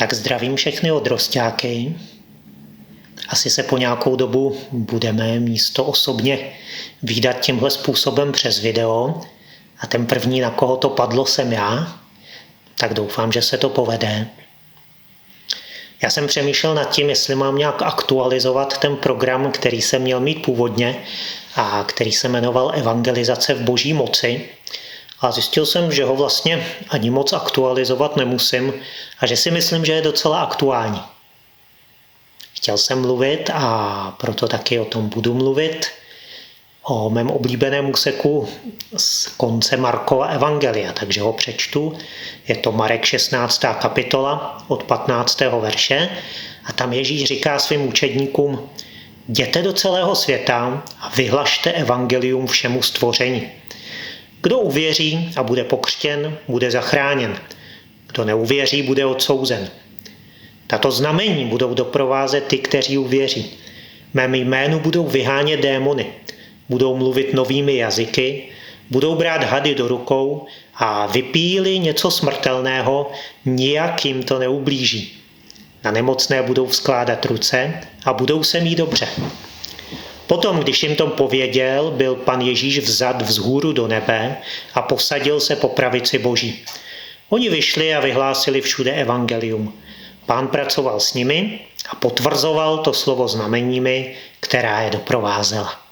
Tak zdravím všechny odrostáky. Asi se po nějakou dobu budeme místo osobně výdat tímhle způsobem přes video. A ten první, na koho to padlo, jsem já. Tak doufám, že se to povede. Já jsem přemýšlel nad tím, jestli mám nějak aktualizovat ten program, který jsem měl mít původně a který se jmenoval Evangelizace v boží moci. A zjistil jsem, že ho vlastně ani moc aktualizovat nemusím a že si myslím, že je docela aktuální. Chtěl jsem mluvit a proto taky o tom budu mluvit, o mém oblíbeném úseku z konce Markova Evangelia, takže ho přečtu. Je to Marek 16. kapitola od 15. verše a tam Ježíš říká svým učedníkům, jděte do celého světa a vyhlašte evangelium všemu stvoření. Kdo uvěří a bude pokřtěn, bude zachráněn. Kdo neuvěří, bude odsouzen. Tato znamení budou doprovázet ty, kteří uvěří. Mém jménu budou vyhánět démony, budou mluvit novými jazyky, budou brát hady do rukou a vypíli něco smrtelného, nijak jim to neublíží. Na nemocné budou vzkládat ruce a budou se mít dobře. Potom, když jim to pověděl, byl pan Ježíš vzad vzhůru do nebe a posadil se po pravici boží. Oni vyšli a vyhlásili všude evangelium. Pán pracoval s nimi a potvrzoval to slovo znameními, která je doprovázela.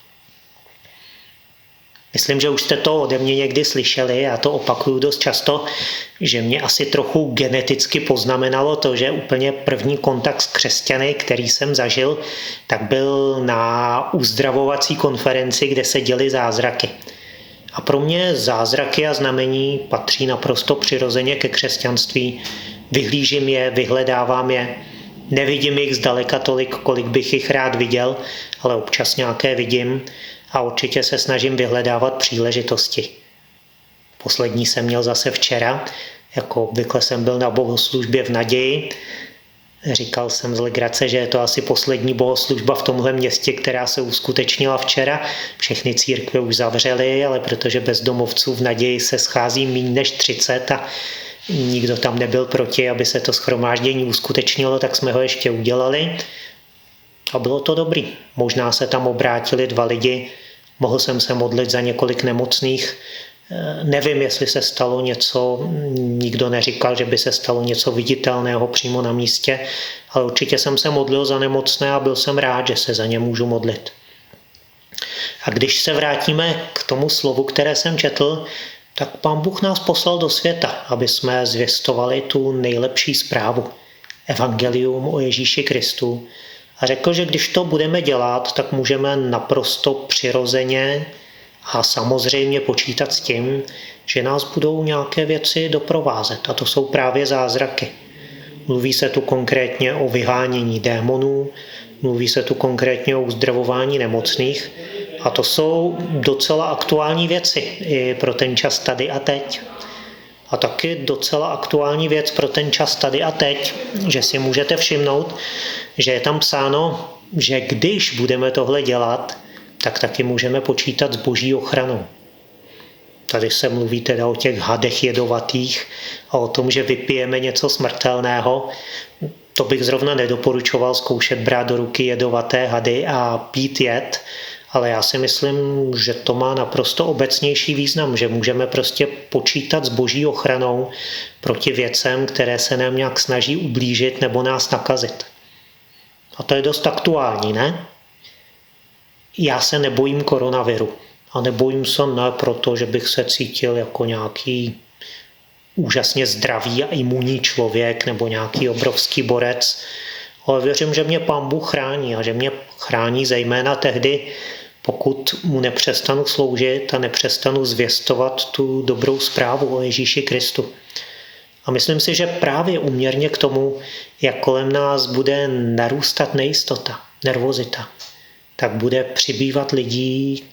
Myslím, že už jste to ode mě někdy slyšeli, já to opakuju dost často, že mě asi trochu geneticky poznamenalo to, že úplně první kontakt s křesťany, který jsem zažil, tak byl na uzdravovací konferenci, kde se děli zázraky. A pro mě zázraky a znamení patří naprosto přirozeně ke křesťanství. Vyhlížím je, vyhledávám je, nevidím jich zdaleka tolik, kolik bych jich rád viděl, ale občas nějaké vidím a určitě se snažím vyhledávat příležitosti. Poslední jsem měl zase včera, jako obvykle jsem byl na bohoslužbě v naději. Říkal jsem z legrace, že je to asi poslední bohoslužba v tomhle městě, která se uskutečnila včera. Všechny církve už zavřely, ale protože bezdomovců v naději se schází méně než 30 a nikdo tam nebyl proti, aby se to schromáždění uskutečnilo, tak jsme ho ještě udělali. A bylo to dobrý. Možná se tam obrátili dva lidi, mohl jsem se modlit za několik nemocných. Eh, nevím, jestli se stalo něco, nikdo neříkal, že by se stalo něco viditelného přímo na místě, ale určitě jsem se modlil za nemocné a byl jsem rád, že se za ně můžu modlit. A když se vrátíme k tomu slovu, které jsem četl, tak pán Bůh nás poslal do světa, aby jsme zvěstovali tu nejlepší zprávu. Evangelium o Ježíši Kristu, a řekl, že když to budeme dělat, tak můžeme naprosto přirozeně a samozřejmě počítat s tím, že nás budou nějaké věci doprovázet. A to jsou právě zázraky. Mluví se tu konkrétně o vyhánění démonů, mluví se tu konkrétně o uzdravování nemocných. A to jsou docela aktuální věci i pro ten čas tady a teď. A taky docela aktuální věc pro ten čas tady a teď, že si můžete všimnout, že je tam psáno, že když budeme tohle dělat, tak taky můžeme počítat s boží ochranou. Tady se mluví teda o těch hadech jedovatých a o tom, že vypijeme něco smrtelného. To bych zrovna nedoporučoval zkoušet brát do ruky jedovaté hady a pít jed, ale já si myslím, že to má naprosto obecnější význam, že můžeme prostě počítat s boží ochranou proti věcem, které se nám nějak snaží ublížit nebo nás nakazit. A to je dost aktuální, ne? Já se nebojím koronaviru. A nebojím se ne proto, že bych se cítil jako nějaký úžasně zdravý a imunní člověk nebo nějaký obrovský borec, ale věřím, že mě pán Bůh chrání a že mě chrání zejména tehdy, pokud mu nepřestanu sloužit a nepřestanu zvěstovat tu dobrou zprávu o Ježíši Kristu. A myslím si, že právě uměrně k tomu, jak kolem nás bude narůstat nejistota, nervozita, tak bude přibývat lidí,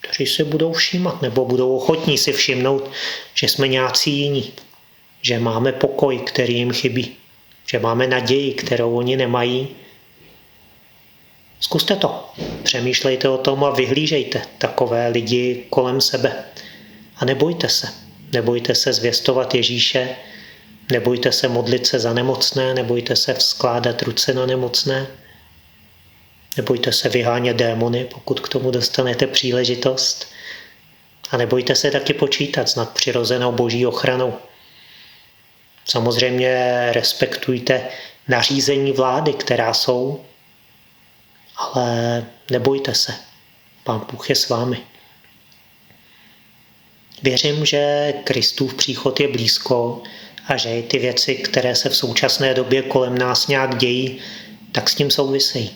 kteří si budou všímat nebo budou ochotní si všimnout, že jsme nějací jiní, že máme pokoj, který jim chybí, že máme naději, kterou oni nemají. Zkuste to. Přemýšlejte o tom a vyhlížejte takové lidi kolem sebe. A nebojte se. Nebojte se zvěstovat Ježíše, Nebojte se modlit se za nemocné, nebojte se vzkládat ruce na nemocné, nebojte se vyhánět démony, pokud k tomu dostanete příležitost. A nebojte se taky počítat s nadpřirozenou boží ochranou. Samozřejmě respektujte nařízení vlády, která jsou, ale nebojte se. Pán Bůh je s vámi. Věřím, že Kristův příchod je blízko a že ty věci, které se v současné době kolem nás nějak dějí, tak s tím souvisejí.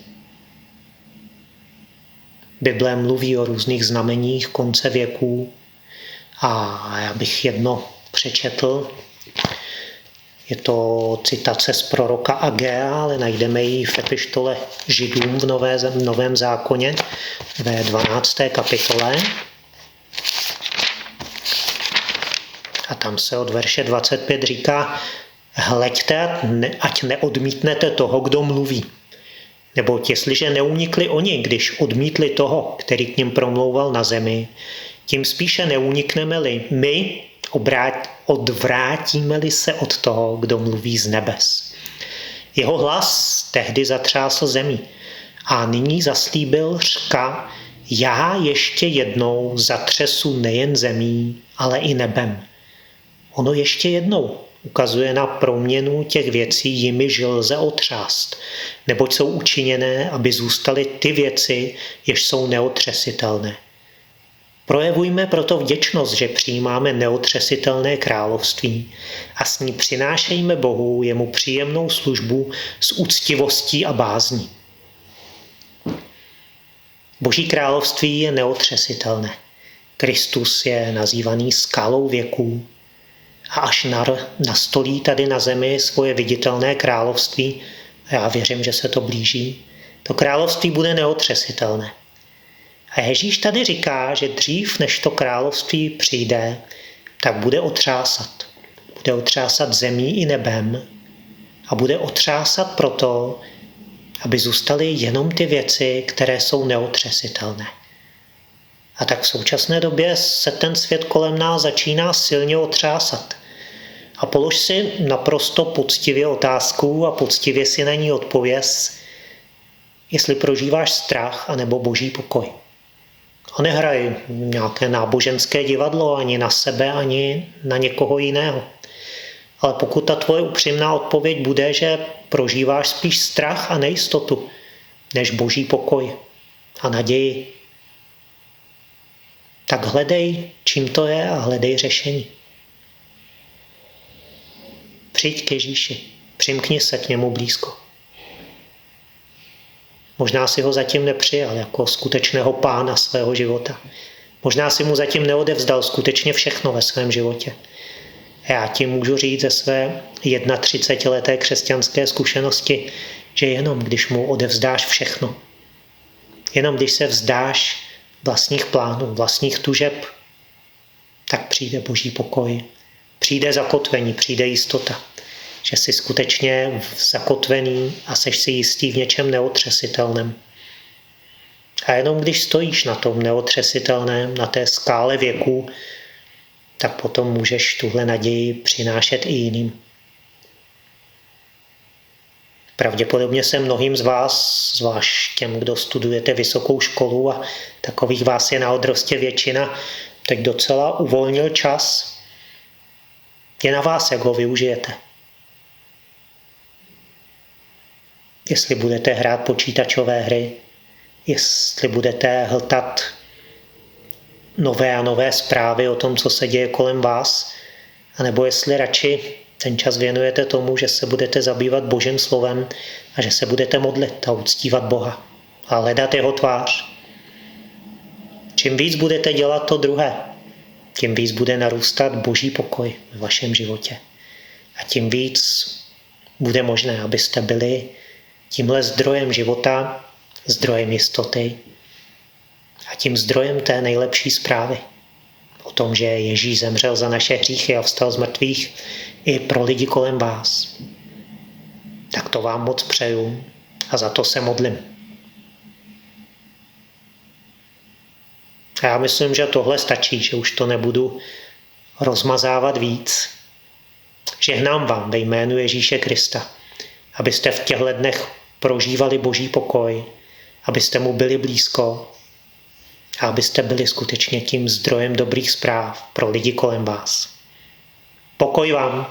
Bible mluví o různých znameních konce věků a já bych jedno přečetl. Je to citace z proroka Agea, ale najdeme ji v epištole Židům v Nové, v Novém zákoně ve 12. kapitole. A tam se od verše 25 říká, hleďte, ať neodmítnete toho, kdo mluví. Nebo jestliže neunikli oni, když odmítli toho, který k ním promlouval na zemi, tím spíše neunikneme-li my, odvrátíme-li se od toho, kdo mluví z nebes. Jeho hlas tehdy zatřásl zemí a nyní zaslíbil řka, já ještě jednou zatřesu nejen zemí, ale i nebem. Ono ještě jednou ukazuje na proměnu těch věcí, jimiž lze otřást, neboť jsou učiněné, aby zůstaly ty věci, jež jsou neotřesitelné. Projevujme proto vděčnost, že přijímáme neotřesitelné království a s ní přinášejme Bohu jemu příjemnou službu s úctivostí a bázní. Boží království je neotřesitelné. Kristus je nazývaný skalou věků, a až nar nastolí tady na zemi svoje viditelné království, a já věřím, že se to blíží, to království bude neotřesitelné. A Ježíš tady říká, že dřív, než to království přijde, tak bude otřásat. Bude otřásat zemí i nebem a bude otřásat proto, aby zůstaly jenom ty věci, které jsou neotřesitelné. A tak v současné době se ten svět kolem nás začíná silně otřásat. A polož si naprosto poctivě otázku a poctivě si na ní odpověz, jestli prožíváš strach anebo boží pokoj. A nehraj nějaké náboženské divadlo ani na sebe, ani na někoho jiného. Ale pokud ta tvoje upřímná odpověď bude, že prožíváš spíš strach a nejistotu, než boží pokoj a naději, tak hledej, čím to je a hledej řešení. Přijď k Ježíši, přimkni se k němu blízko. Možná si ho zatím nepřijal jako skutečného pána svého života. Možná si mu zatím neodevzdal skutečně všechno ve svém životě. Já ti můžu říct ze své 31 leté křesťanské zkušenosti, že jenom když mu odevzdáš všechno, jenom když se vzdáš vlastních plánů, vlastních tužeb, tak přijde boží pokoj, přijde zakotvení, přijde jistota, že jsi skutečně zakotvený a seš si jistý v něčem neotřesitelném. A jenom když stojíš na tom neotřesitelném, na té skále věku, tak potom můžeš tuhle naději přinášet i jiným. Pravděpodobně se mnohým z vás, zvlášť těm, kdo studujete vysokou školu a takových vás je na odrostě většina, teď docela uvolnil čas. Je na vás, jak ho využijete. Jestli budete hrát počítačové hry, jestli budete hltat nové a nové zprávy o tom, co se děje kolem vás, anebo jestli radši ten čas věnujete tomu, že se budete zabývat Božím slovem a že se budete modlit a uctívat Boha a hledat jeho tvář. Čím víc budete dělat to druhé, tím víc bude narůstat boží pokoj v vašem životě. A tím víc bude možné, abyste byli tímhle zdrojem života, zdrojem jistoty a tím zdrojem té nejlepší zprávy o tom, že Ježíš zemřel za naše hříchy a vstal z mrtvých i pro lidi kolem vás. Tak to vám moc přeju a za to se modlím. A já myslím, že tohle stačí, že už to nebudu rozmazávat víc. Žehnám vám ve jménu Ježíše Krista, abyste v těchto dnech prožívali boží pokoj, abyste mu byli blízko a abyste byli skutečně tím zdrojem dobrých zpráv pro lidi kolem vás. Pokoj vám!